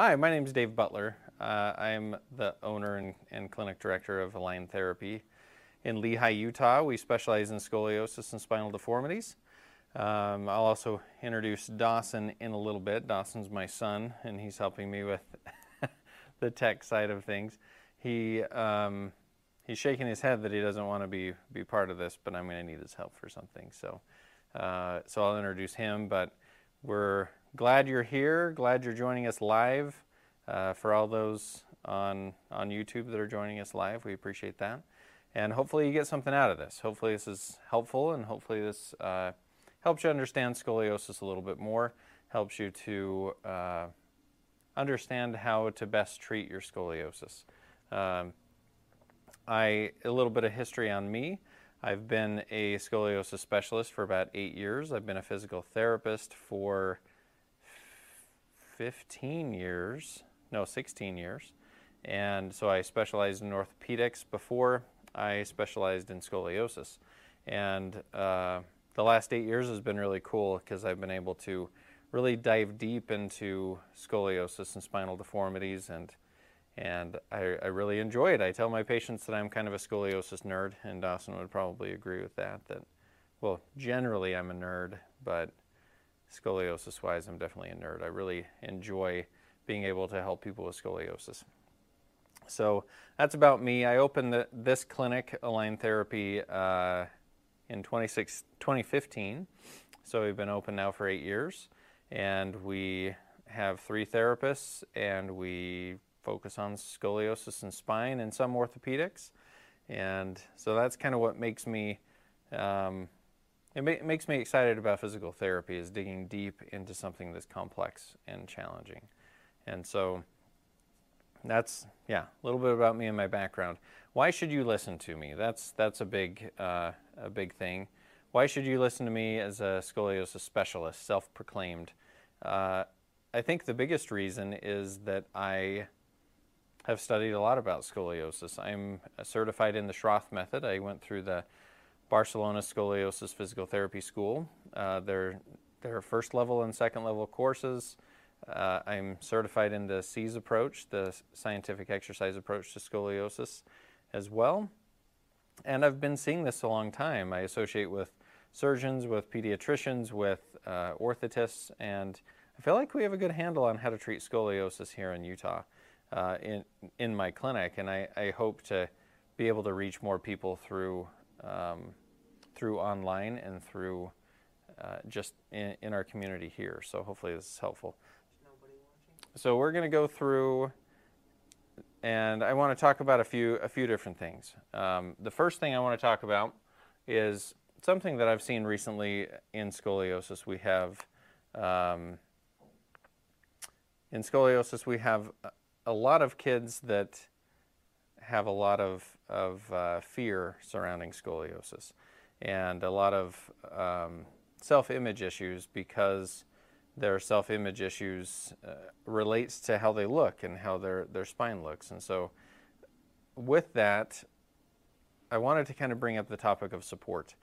Hi, my name is Dave Butler. Uh, I'm the owner and, and, clinic director of Align Therapy in Lehi, Utah. We specialize in scoliosis and spinal deformities. Um, I'll also introduce Dawson in a little bit. Dawson's my son, and he's helping me with the tech side of things. He um, he's shaking his head that he doesn't want to be be part of this, but I'm going to need his help for something. So uh, so I'll introduce him. But we're glad you're here. Glad you're joining us live. Uh, for all those on on YouTube that are joining us live, we appreciate that. And hopefully you get something out of this. Hopefully this is helpful, and hopefully this uh, helps you understand scoliosis a little bit more. Helps you to uh, understand how to best treat your scoliosis. Um, I a little bit of history on me. I've been a scoliosis specialist for about eight years. I've been a physical therapist for 15 years, no, 16 years. And so I specialized in orthopedics before I specialized in scoliosis. And uh, the last eight years has been really cool because I've been able to really dive deep into scoliosis and spinal deformities and and I, I, really enjoy it. I tell my patients that I'm kind of a scoliosis nerd, and Dawson would probably agree with that. That, well, generally I'm a nerd, but scoliosis-wise, I'm definitely a nerd. I really enjoy being able to help people with scoliosis. So that's about me. I opened the, this clinic, Align Therapy, uh, in 2015. So we've been open now for eight years, and we have three therapists, and we focus on scoliosis and spine and some orthopedics. And so that's kind of what makes me, um, it, ma- makes me excited about physical therapy is digging deep into something that's complex and challenging. And so that's, yeah, a little bit about me and my background. Why should you listen to me? That's, that's a, big, uh, a big thing. Why should you listen to me as a scoliosis specialist, self proclaimed? Uh, I think the biggest reason is that I have studied a lot about scoliosis. I'm certified in the Schroth method. I went through the Barcelona Scoliosis Physical Therapy School. Uh, their, their first level and second level courses. Uh, I'm certified in the SEAS approach, the scientific exercise approach to scoliosis as well. And I've been seeing this a long time. I associate with surgeons, with pediatricians, with uh, orthotists, and I feel like we have a good handle on how to treat scoliosis here in Utah uh, in in my clinic, and I, I hope to be able to reach more people through um, through online and through uh, just in, in, our community here. So hopefully this is helpful. So we're going to go through, and I want to talk about a few a few different things. Um, the first thing I want to talk about is something that I've seen recently in scoliosis. We have um, in scoliosis we have a lot of kids that have a lot of, of uh, fear surrounding scoliosis and a lot of um, self image issues because their self image issues uh, relates to how they look and how their, their spine looks. And so, with that, I wanted to kind of bring up the topic of support,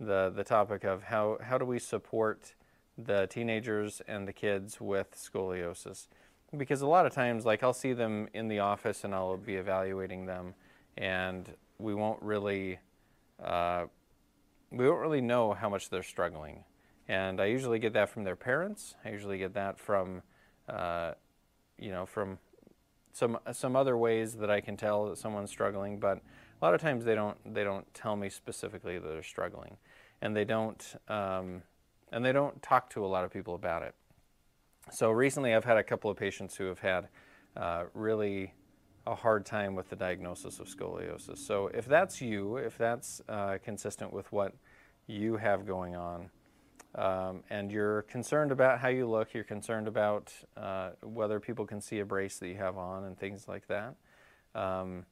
the, the topic of how, how do we support the teenagers and the kids with scoliosis because a lot of times like i'll see them in the office and i'll be evaluating them and we won't really uh, we won't really know how much they're struggling. And i usually get that from their parents. I usually get that from uh, you know from some some other ways that i can tell that someone's struggling but a lot of times they don't they don't tell me specifically that they're struggling. And they don't um, and they don't talk to a lot of people about it. So recently, I've had a couple of patients who have had uh, really a hard time with the diagnosis of scoliosis. So if that's you, if that's uh, consistent with what you have going on, um, and you're concerned about how you look, you're concerned about uh, whether people can see a brace that you have on and things like that, um,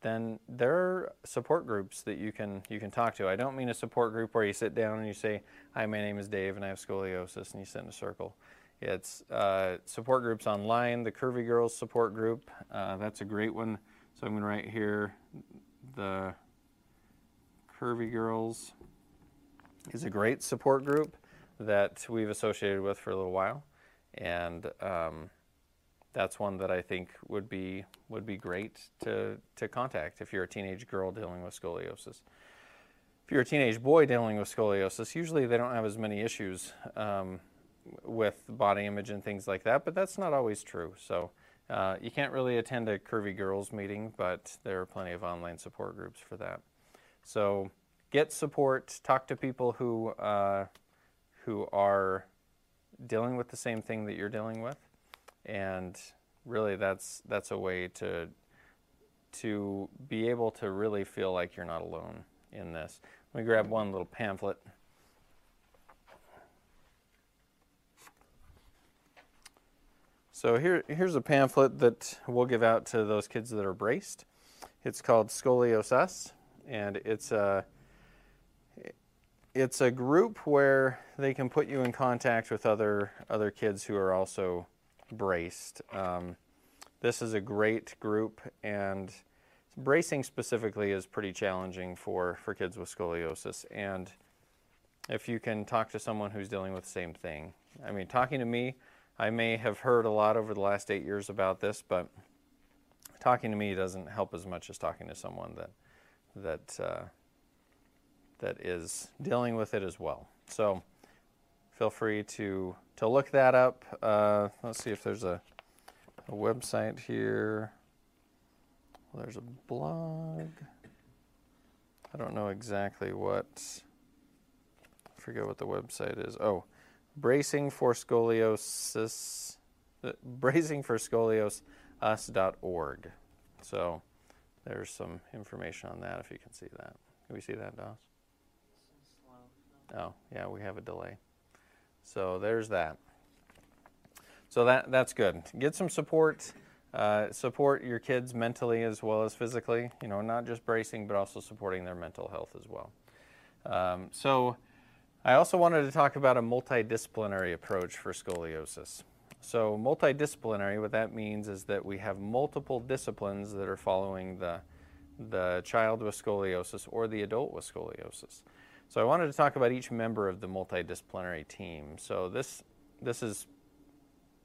then there are support groups that you can you can talk to. I don't mean a support group where you sit down and you say, "Hi, my name is Dave, and I have scoliosis," and you sit in a circle. It's uh, support groups online, the Curvy Girls support group. Uh, that's a great one. So I'm going to write here the Curvy Girls is a great support group that we've associated with for a little while. And um, that's one that I think would be would be great to to contact if you're a teenage girl dealing with scoliosis. If you're a teenage boy dealing with scoliosis, usually they don't have as many issues um, with body image and things like that, but that's not always true. So uh, you can't really attend a curvy girls meeting, but there are plenty of online support groups for that. So get support, talk to people who uh, who are dealing with the same thing that you're dealing with, and really that's that's a way to to be able to really feel like you're not alone in this. Let me grab one little pamphlet. So here, here's a pamphlet that we'll give out to those kids that are braced. It's called Scoliosis, and it's a it's a group where they can put you in contact with other other kids who are also braced. Um, this is a great group, and bracing specifically is pretty challenging for for kids with scoliosis. And if you can talk to someone who's dealing with the same thing, I mean, talking to me I may have heard a lot over the last eight years about this, but talking to me doesn't help as much as talking to someone that that uh, that is dealing with it as well. So feel free to to look that up. Uh, let's see if there's a, a website here. Well, there's a blog. I don't know exactly what. I forget what the website is. Oh, bracing for scoliosis, uh, bracing for scoliosis us.org. So there's some information on that if you can see that. Can we see that, Doss? Oh, yeah, we have a delay. So there's that. So that that's good. Get some support. Uh, support your kids mentally as well as physically. You know, not just bracing, but also supporting their mental health as well. Um, so I also wanted to talk about a multidisciplinary approach for scoliosis. So, multidisciplinary, what that means is that we have multiple disciplines that are following the, the child with scoliosis or the adult with scoliosis. So, I wanted to talk about each member of the multidisciplinary team. So, this, this is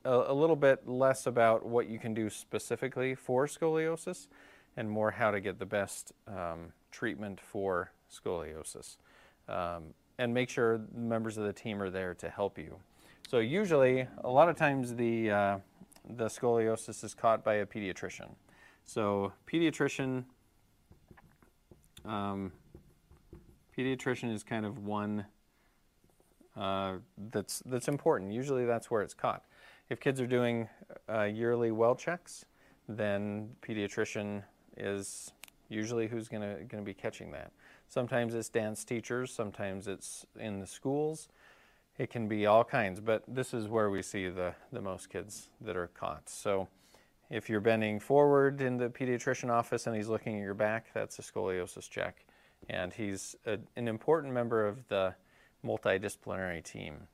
a, a little bit less about what you can do specifically for scoliosis and more how to get the best um, treatment for scoliosis. Um, and make sure members of the team are there to help you. So usually, a lot of times the uh, the scoliosis is caught by a pediatrician. So pediatrician um, pediatrician is kind of one uh, that's that's important. Usually, that's where it's caught. If kids are doing uh, yearly well checks, then pediatrician is usually who's going to be catching that. Sometimes it's dance teachers, sometimes it's in the schools. It can be all kinds, but this is where we see the, the most kids that are caught. So if you're bending forward in the pediatrician office and he's looking at your back, that's a scoliosis check. And he's a, an important member of the multidisciplinary team.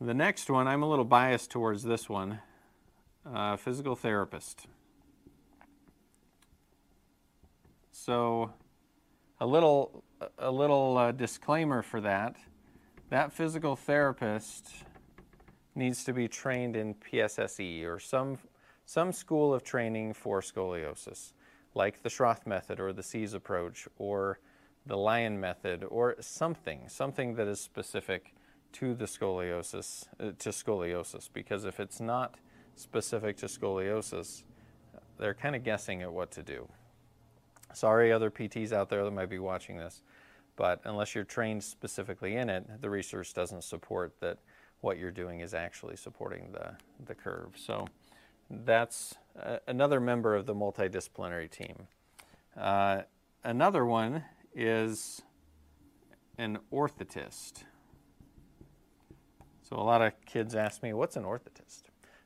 The next one, I'm a little biased towards this one uh, physical therapist. So a little a little uh, disclaimer for that. That physical therapist needs to be trained in PSSE or some some school of training for scoliosis, like the Schroth method or the SEAS approach or the Lyon method or something, something that is specific to the scoliosis uh, to scoliosis because if it's not specific to scoliosis, they're kind of guessing at what to do. Sorry, other PTs out there that might be watching this, but unless you're trained specifically in it, the research doesn't support that what you're doing is actually supporting the, the curve. So that's uh, another member of the multidisciplinary team. Uh, another one is an orthotist. So a lot of kids ask me, what's an orthotist?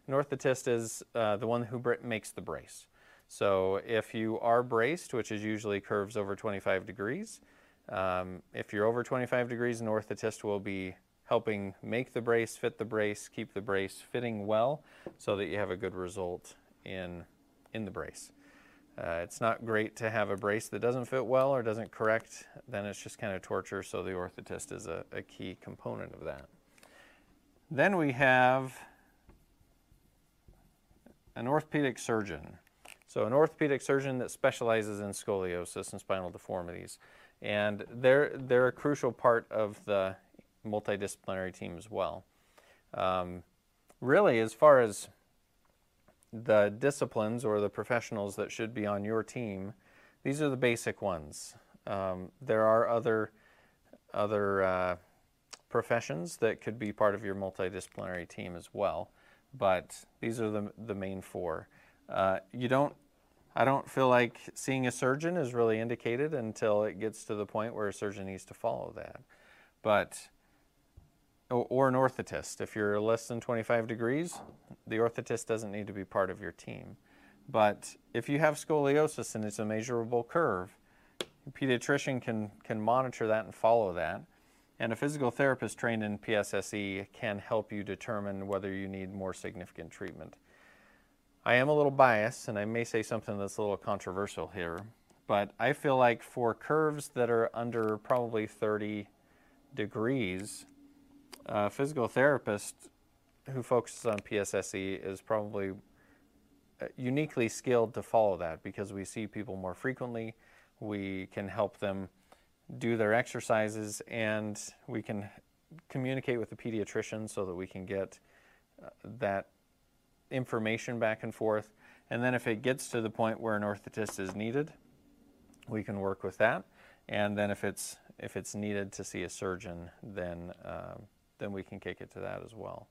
An orthotist is uh, the one who makes the brace. So if you are braced, which is usually curves over 25 degrees, um, if you're over 25 degrees, an orthotist will be helping make the brace, fit the brace, keep the brace fitting well so that you have a good result in, in the brace. Uh, it's not great to have a brace that doesn't fit well or doesn't correct, then it's just kind of torture, so the orthotist is a, a key component of that. Then we have an orthopedic surgeon. So, an orthopedic surgeon that specializes in scoliosis and spinal deformities. And they're, they're a crucial part of the multidisciplinary team as well. Um, really, as far as the disciplines or the professionals that should be on your team, these are the basic ones. Um, there are other other uh, professions that could be part of your multidisciplinary team as well, but these are the the main four. Uh, you don't. I don't feel like seeing a surgeon is really indicated until it gets to the point where a surgeon needs to follow that. But or an orthotist. If you're less than 25 degrees, the orthotist doesn't need to be part of your team. But if you have scoliosis and it's a measurable curve, a pediatrician can, can monitor that and follow that. And a physical therapist trained in PSSE can help you determine whether you need more significant treatment. I am a little biased, and I may say something that's a little controversial here, but I feel like for curves that are under probably 30 degrees, a physical therapist who focuses on PSSE is probably uh, uniquely skilled to follow that because we see people more frequently. We can help them do their exercises and we can communicate with the pediatrician so that we can get uh, that information back and forth. And then if it gets to the point where an orthotist is needed, we can work with that. And then if it's if it's needed to see a surgeon, then uh, then we can kick it to that as well.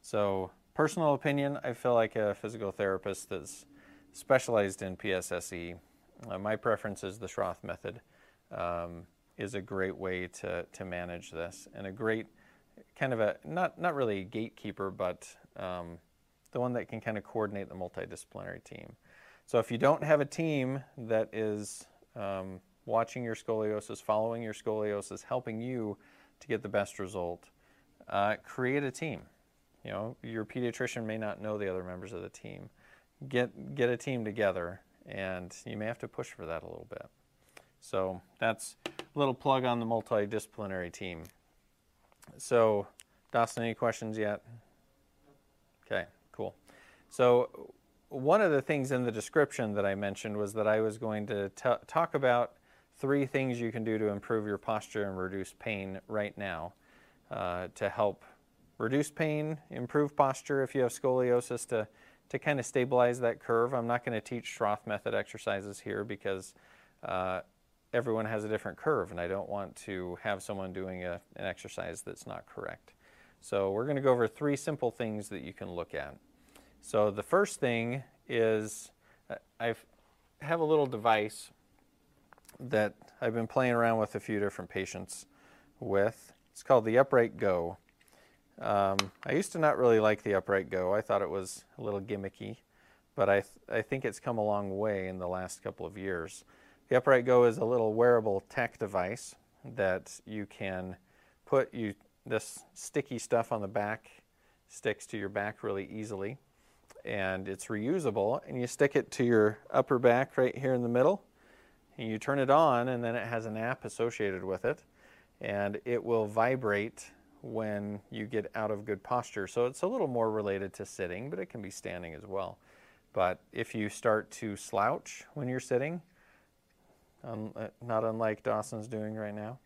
So, personal opinion, I feel like a physical therapist that's specialized in PSSE. Uh, my preference is the Schroth method. Um, is a great way to, to manage this and a great kind of a not not really gatekeeper, but um, the one that can kind of coordinate the multidisciplinary team. So if you don't have a team that is um, watching your scoliosis, following your scoliosis, helping you to get the best result, uh, create a team. You know, your pediatrician may not know the other members of the team. Get get a team together, and you may have to push for that a little bit. So that's a little plug on the multidisciplinary team. So, Dawson, any questions yet? Okay. So, one of the things in the description that I mentioned was that I was going to talk about three things you can do to improve your posture and reduce pain right now. Uh, to help reduce pain, improve posture if you have scoliosis to, to kind of stabilize that curve. I'm not going to teach Schroth method exercises here because uh, everyone has a different curve and I don't want to have someone doing a, an exercise that's not correct. So we're going to go over three simple things that you can look at. So the first thing is uh, I have a little device that I've been playing around with a few different patients with. It's called the Upright Go. Um, I used to not really like the Upright Go. I thought it was a little gimmicky, but I, th- I think it's come a long way in the last couple of years. The Upright Go is a little wearable tech device that you can put you this sticky stuff on the back sticks to your back really easily and it's reusable and you stick it to your upper back right here in the middle and you turn it on and then it has an app associated with it and it will vibrate when you get out of good posture. So it's a little more related to sitting, but it can be standing as well. But if you start to slouch when you're sitting, um, not unlike Dawson's doing right now,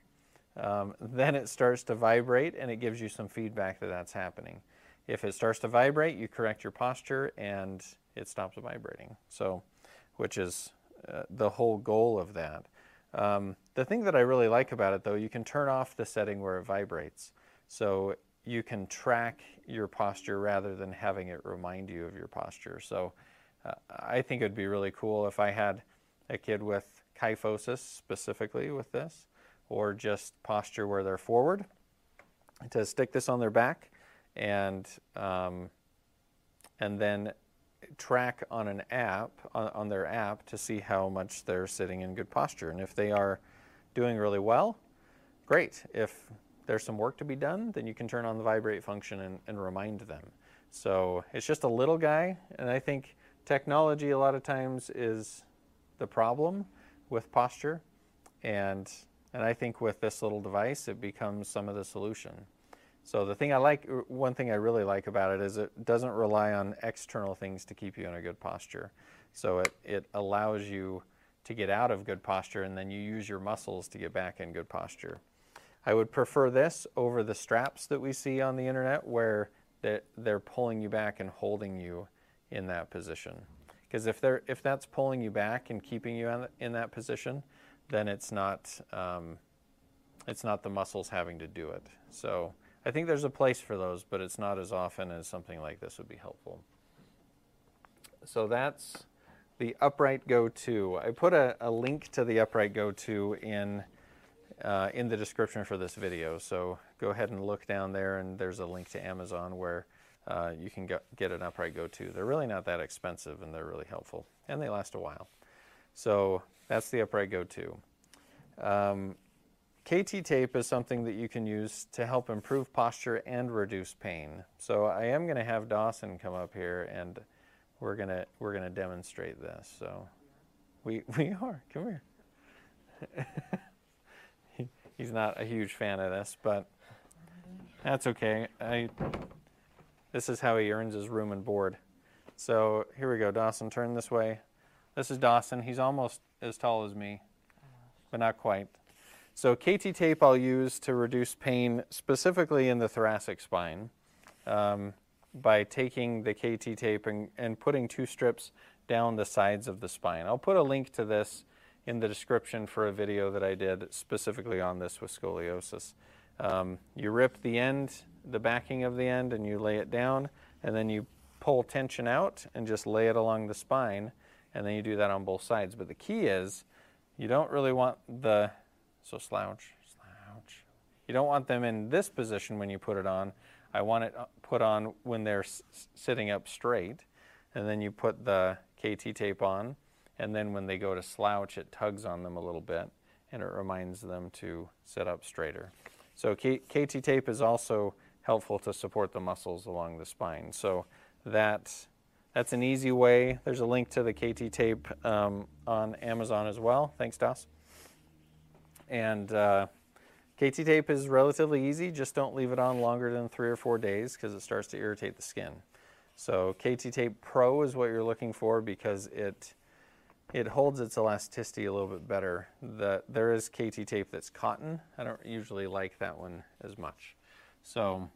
um, then it starts to vibrate and it gives you some feedback that that's happening. If it starts to vibrate, you correct your posture and it stops vibrating. So, which is uh, the whole goal of that. Um, the thing that I really like about it, though, you can turn off the setting where it vibrates. So you can track your posture rather than having it remind you of your posture. So uh, I think it would be really cool if I had a kid with kyphosis specifically with this, or just posture where they're forward, to stick this on their back and um, and then track on an app, on, on, their app, to see how much they're sitting in good posture. And if they are doing really well, great. If there's some work to be done, then you can turn on the vibrate function and, and remind them. So it's just a little guy, and I think technology a lot of times is the problem with posture. And, and I think with this little device, it becomes some of the solution. So the thing I like, one thing I really like about it is it doesn't rely on external things to keep you in a good posture. So it, it allows you to get out of good posture and then you use your muscles to get back in good posture. I would prefer this over the straps that we see on the internet where they're, they're pulling you back and holding you in that position. Because if, they're, if that's pulling you back and keeping you in that position, then it's not, um, it's not the muscles having to do it. So I think there's a place for those, but it's not as often as something like this would be helpful. So that's the Upright Go 2. I put a, a link to the Upright Go 2 in uh, in the description for this video. So go ahead and look down there, and there's a link to Amazon where uh, you can get, an Upright Go 2. They're really not that expensive, and they're really helpful, and they last a while. So that's the Upright Go 2. Um, KT tape is something that you can use to help improve posture and reduce pain. So I am going to have Dawson come up here and we're going to we're going to demonstrate this. So we we are. Come here. he, he's not a huge fan of this, but that's okay. I, this is how he earns his room and board. So here we go. Dawson, turn this way. This is Dawson. He's almost as tall as me, but not quite. So KT tape I'll use to reduce pain specifically in the thoracic spine um, by taking the KT tape and, and putting two strips down the sides of the spine. I'll put a link to this in the description for a video that I did specifically on this with scoliosis. Um, you rip the end, the backing of the end, and you lay it down, and then you pull tension out and just lay it along the spine, and then you do that on both sides. But the key is you don't really want the, so slouch, slouch. You don't want them in this position when you put it on. I want it uh, put on when they're sitting up straight, and then you put the KT tape on and then when they go to slouch, it tugs on them a little bit and it reminds them to sit up straighter. So KT tape is also helpful to support the muscles along the spine. So that that's an easy way. There's a link to the KT tape um, on Amazon as well. Thanks, Das. And uh, KT tape is relatively easy. Just don't leave it on longer than three or four days because it starts to irritate the skin. So KT tape Pro is what you're looking for because it it holds its elasticity a little bit better. The, there is KT tape that's cotton. I don't usually like that one as much. So,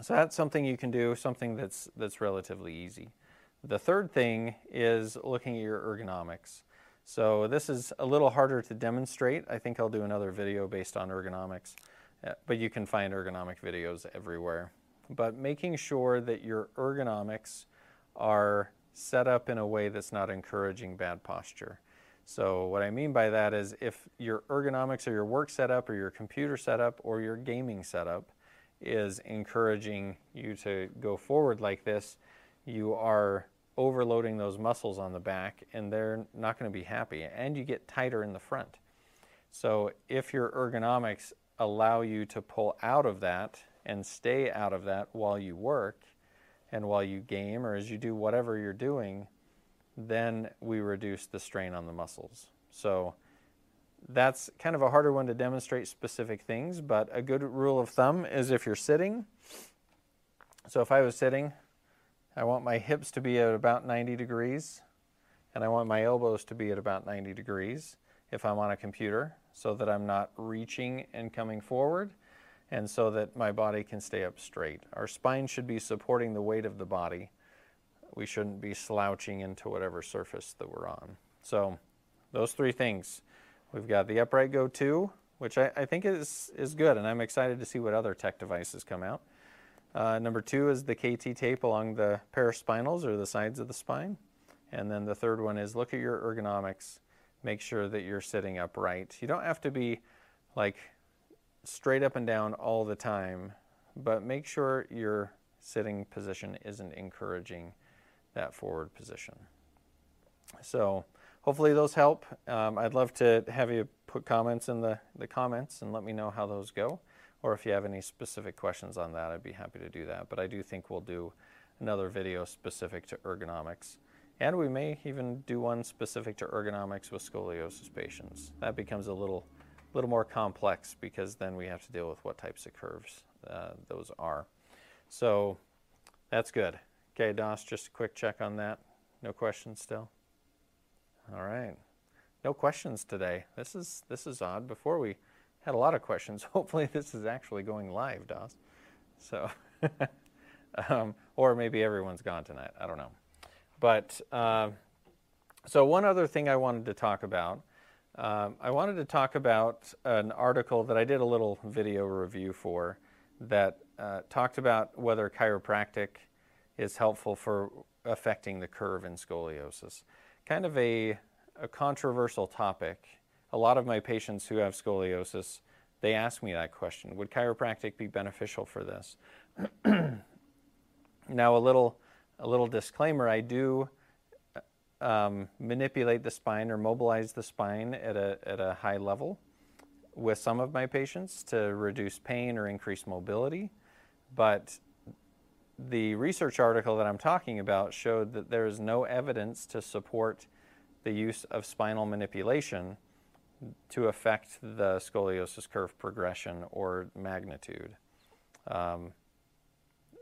so that's something you can do, something that's, that's relatively easy. The third thing is looking at your ergonomics. So this is a little harder to demonstrate. I think I'll do another video based on ergonomics, uh, but you can find ergonomic videos everywhere. But making sure that your ergonomics are set up in a way that's not encouraging bad posture. So what I mean by that is if your ergonomics or your work setup or your computer setup or your gaming setup is encouraging you to go forward like this, you are overloading those muscles on the back and they're not going to be happy and you get tighter in the front. So if your ergonomics allow you to pull out of that and stay out of that while you work, and while you game or as you do whatever you're doing, then we reduce the strain on the muscles. So that's kind of a harder one to demonstrate specific things, but a good rule of thumb is if you're sitting. So if I was sitting, I want my hips to be at about 90 degrees, and I want my elbows to be at about 90 degrees if I'm on a computer so that I'm not reaching and coming forward and so that my body can stay up straight. Our spine should be supporting the weight of the body. We shouldn't be slouching into whatever surface that we're on. So, those three things. We've got the Upright Go 2, which I, I think is, is good, and I'm excited to see what other tech devices come out. Uh, number two is the KT tape along the paraspinals or the sides of the spine. And then the third one is look at your ergonomics. Make sure that you're sitting upright. You don't have to be like straight up and down all the time, but make sure your sitting position isn't encouraging that forward position. So hopefully those help. Um, I'd love to have you put comments in the, the comments and let me know how those go. Or if you have any specific questions on that, I'd be happy to do that. But I do think we'll do another video specific to ergonomics. And we may even do one specific to ergonomics with scoliosis patients. That becomes a little little more complex because then we have to deal with what types of curves uh, those are. So that's good. Okay, Doss, just a quick check on that. No questions still? All right. No questions today. This is this is odd. Before we had a lot of questions. Hopefully this is actually going live, Doss. So, um, or maybe everyone's gone tonight. I don't know. But uh, so one other thing I wanted to talk about. Um, I wanted to talk about an article that I did a little video review for that uh, talked about whether chiropractic is helpful for affecting the curve in scoliosis. Kind of a, a controversial topic. A lot of my patients who have scoliosis, they ask me that question Would chiropractic be beneficial for this? now, a little, a little disclaimer I do um, manipulate the spine or mobilize the spine at a, at a high level with some of my patients to reduce pain or increase mobility. But the research article that I'm talking about showed that there is no evidence to support the use of spinal manipulation to affect the scoliosis curve progression or magnitude. Um,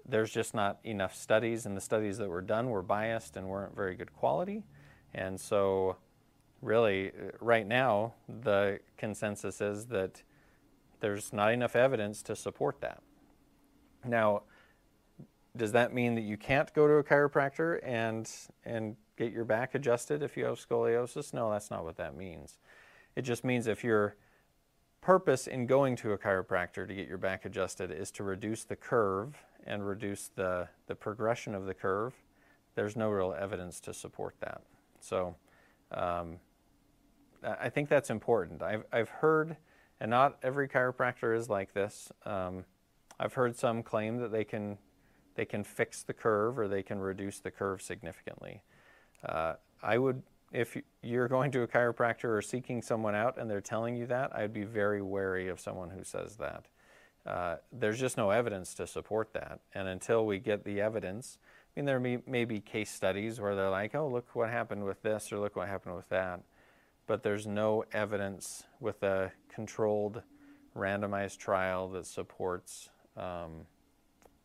there's just not enough studies, and the studies that were done were biased and weren't very good quality. And so, really, right now, the consensus is that there's not enough evidence to support that. Now, does that mean that you can't go to a chiropractor and and get your back adjusted if you have scoliosis? No, that's not what that means. It just means if your purpose in going to a chiropractor to get your back adjusted is to reduce the curve and reduce the, the progression of the curve, there's no real evidence to support that. So um, I think that's important. I've, I've heard, and not every chiropractor is like this. Um, I've heard some claim that they can they can fix the curve or they can reduce the curve significantly. Uh, I would, if you're going to a chiropractor or seeking someone out and they're telling you that, I'd be very wary of someone who says that. Uh, there's just no evidence to support that. And until we get the evidence, I mean, there may, may be case studies where they're like, oh, look what happened with this or look what happened with that. But there's no evidence with a controlled randomized trial that supports um,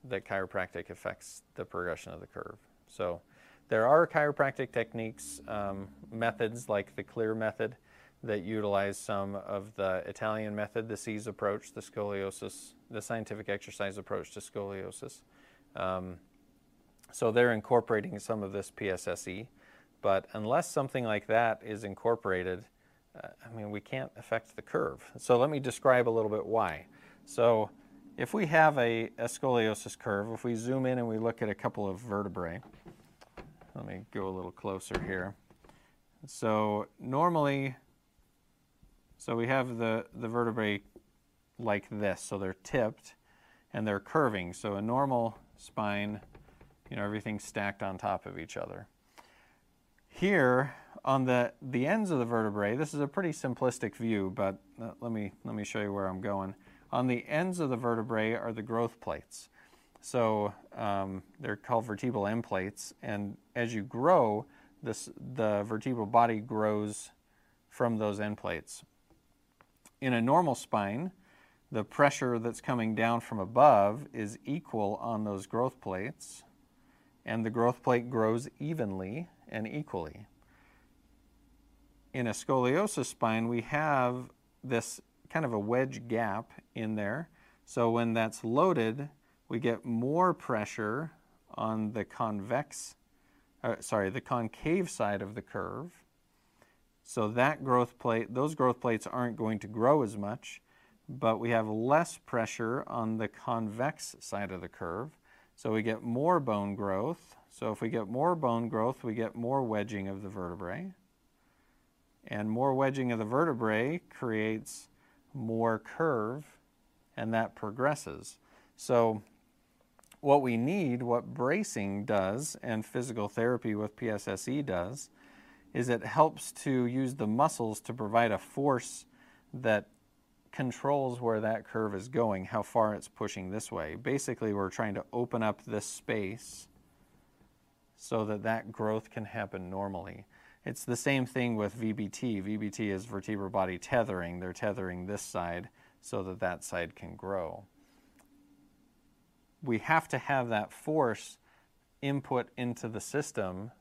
that chiropractic affects the progression of the curve. So there are chiropractic techniques, um, methods like the CLEAR method that utilize some of the Italian method, the SEAS approach, the scoliosis, the scientific exercise approach to scoliosis. Um, so they're incorporating some of this PSSE, but unless something like that is incorporated, uh, I mean, we can't affect the curve. So let me describe a little bit why. So if we have a, a, scoliosis curve, if we zoom in and we look at a couple of vertebrae, let me go a little closer here. So normally, so we have the, the vertebrae like this, so they're tipped and they're curving. So a normal spine, you know, everything's stacked on top of each other. Here, on the, the ends of the vertebrae, this is a pretty simplistic view, but uh, let, me, let me show you where I'm going. On the ends of the vertebrae are the growth plates. So um, they're called vertebral end plates, and as you grow, this, the vertebral body grows from those end plates. In a normal spine, the pressure that's coming down from above is equal on those growth plates, and the growth plate grows evenly and equally. In a scoliosis spine, we have this kind of a wedge gap in there. So when that's loaded, we get more pressure on the convex, uh, sorry, the concave side of the curve. So that growth plate, those growth plates aren't going to grow as much, but we have less pressure on the convex side of the curve. So we get more bone growth. So if we get more bone growth, we get more wedging of the vertebrae. And more wedging of the vertebrae creates more curve, and that progresses. So, what we need, what bracing does, and physical therapy with PSSE does, is it helps to use the muscles to provide a force that controls where that curve is going, how far it's pushing this way. Basically, we're trying to open up this space so that that growth can happen normally. It's the same thing with VBT. VBT is vertebral body tethering. They're tethering this side so that that side can grow. We have to have that force input into the system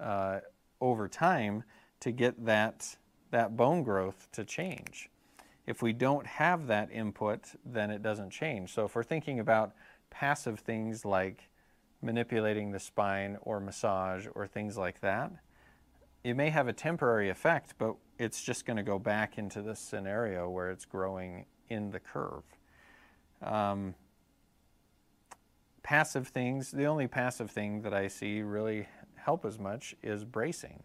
uh, over time to get that, that bone growth to change. If we don't have that input, then it doesn't change. So if we're thinking about passive things like manipulating the spine or massage or things like that, it may have a temporary effect, but it's just going to go back into this scenario where it's growing in the curve. Um, passive things, the only passive thing that I see really help as much is bracing.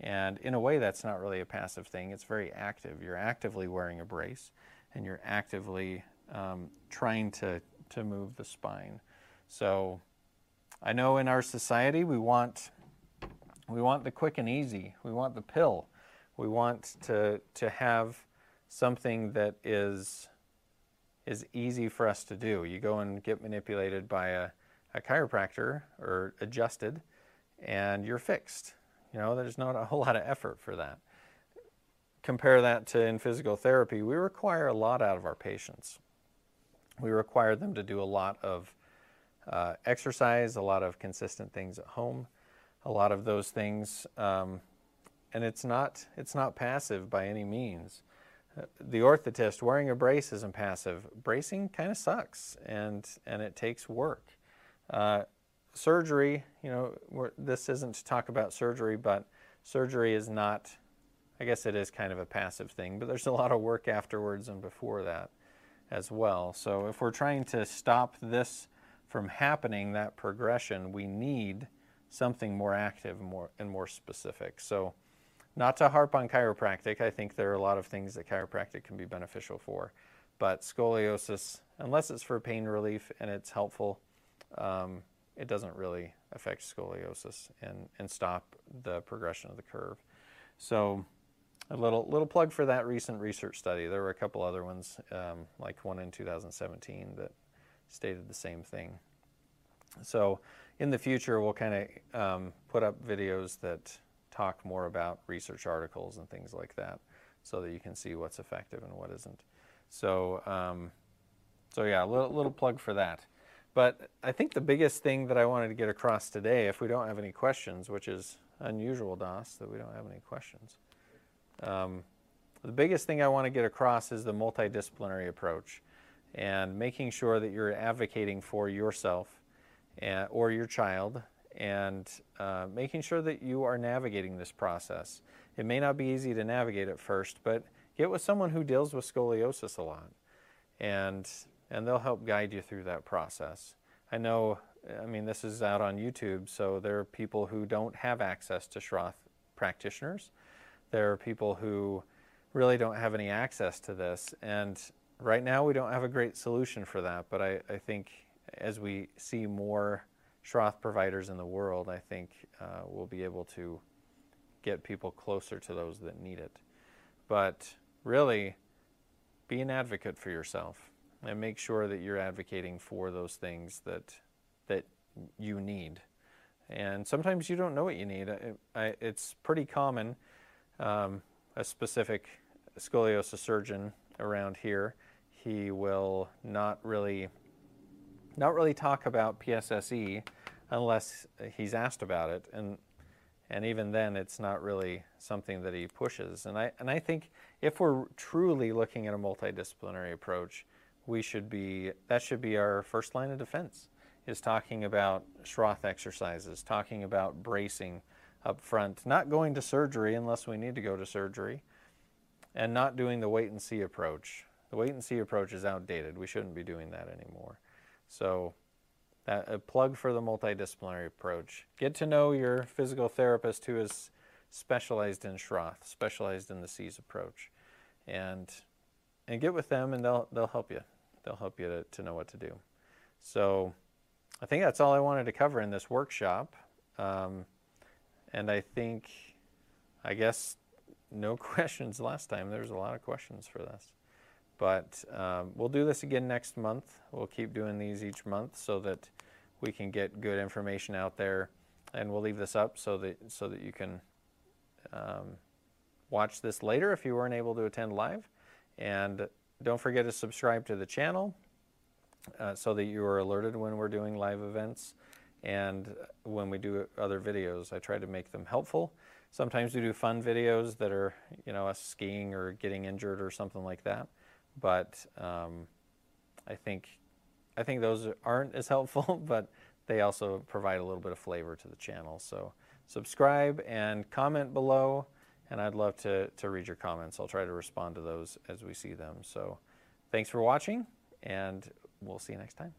And in a way, that's not really a passive thing, it's very active. You're actively wearing a brace and you're actively um, trying to, to move the spine. So I know in our society we want, we want the quick and easy, we want the pill, we want to, to have something that is is easy for us to do. You go and get manipulated by a, a chiropractor or adjusted, and you're fixed. You know, there's not a whole lot of effort for that. Compare that to in physical therapy, we require a lot out of our patients. We require them to do a lot of uh, exercise, a lot of consistent things at home, a lot of those things, um, and it's not it's not passive by any means the orthotist wearing a brace isn't passive. Bracing kind of sucks, and and it takes work. Uh, surgery, you know, this isn't to talk about surgery, but surgery is not. I guess it is kind of a passive thing, but there's a lot of work afterwards and before that as well. So if we're trying to stop this from happening, that progression, we need something more active, more and more specific. So not to harp on chiropractic, I think there are a lot of things that chiropractic can be beneficial for. But scoliosis, unless it's for pain relief and it's helpful, um, it doesn't really affect scoliosis and, and stop the progression of the curve. So, a little little plug for that recent research study. There were a couple other ones, um, like one in 2017, that stated the same thing. So, in the future, we'll kind of um, put up videos that talk more about research articles and things like that so that you can see what's effective and what isn't. So, um, so yeah, a little, little plug for that. But I think the biggest thing that I wanted to get across today, if we don't have any questions, which is unusual, Das, that we don't have any questions. Um, the biggest thing I want to get across is the multidisciplinary approach and making sure that you're advocating for yourself and, or your child and uh, making sure that you are navigating this process. It may not be easy to navigate at first, but get with someone who deals with scoliosis a lot, and and they'll help guide you through that process. I know, I mean, this is out on YouTube, so there are people who don't have access to Schroth practitioners. There are people who really don't have any access to this, and right now we don't have a great solution for that. But I, I think as we see more Schroth providers in the world, I think uh, we'll be able to get people closer to those that need it. But really, be an advocate for yourself and make sure that you're advocating for those things that that you need. And sometimes you don't know what you need. I, it's pretty common. Um, a specific scoliosis surgeon around here, he will not really not really talk about PSSE unless he's asked about it, and and even then, it's not really something that he pushes. And I and I think if we're truly looking at a multidisciplinary approach, we should be that should be our first line of defense is talking about Schroth exercises, talking about bracing up front, not going to surgery unless we need to go to surgery, and not doing the wait and see approach. The wait and see approach is outdated. We shouldn't be doing that anymore. So, that, a plug for the multidisciplinary approach. Get to know your physical therapist who is specialized in Schroth, specialized in the SEAS approach, and and get with them, and they'll they'll help you. They'll help you to, to know what to do. So, I think that's all I wanted to cover in this workshop, um, and I think, I guess, no questions last time. There was a lot of questions for this. But um, we'll do this again next month. We'll keep doing these each month so that we can get good information out there. And we'll leave this up so that so that you can um, watch this later if you weren't able to attend live. And don't forget to subscribe to the channel uh, so that you are alerted when we're doing live events and when we do other videos. I try to make them helpful. Sometimes we do fun videos that are, you know, us skiing or getting injured or something like that. But um, I think I think those aren't as helpful, but they also provide a little bit of flavor to the channel. So subscribe and comment below, and I'd love to, to read your comments. I'll try to respond to those as we see them. So thanks for watching, and we'll see you next time.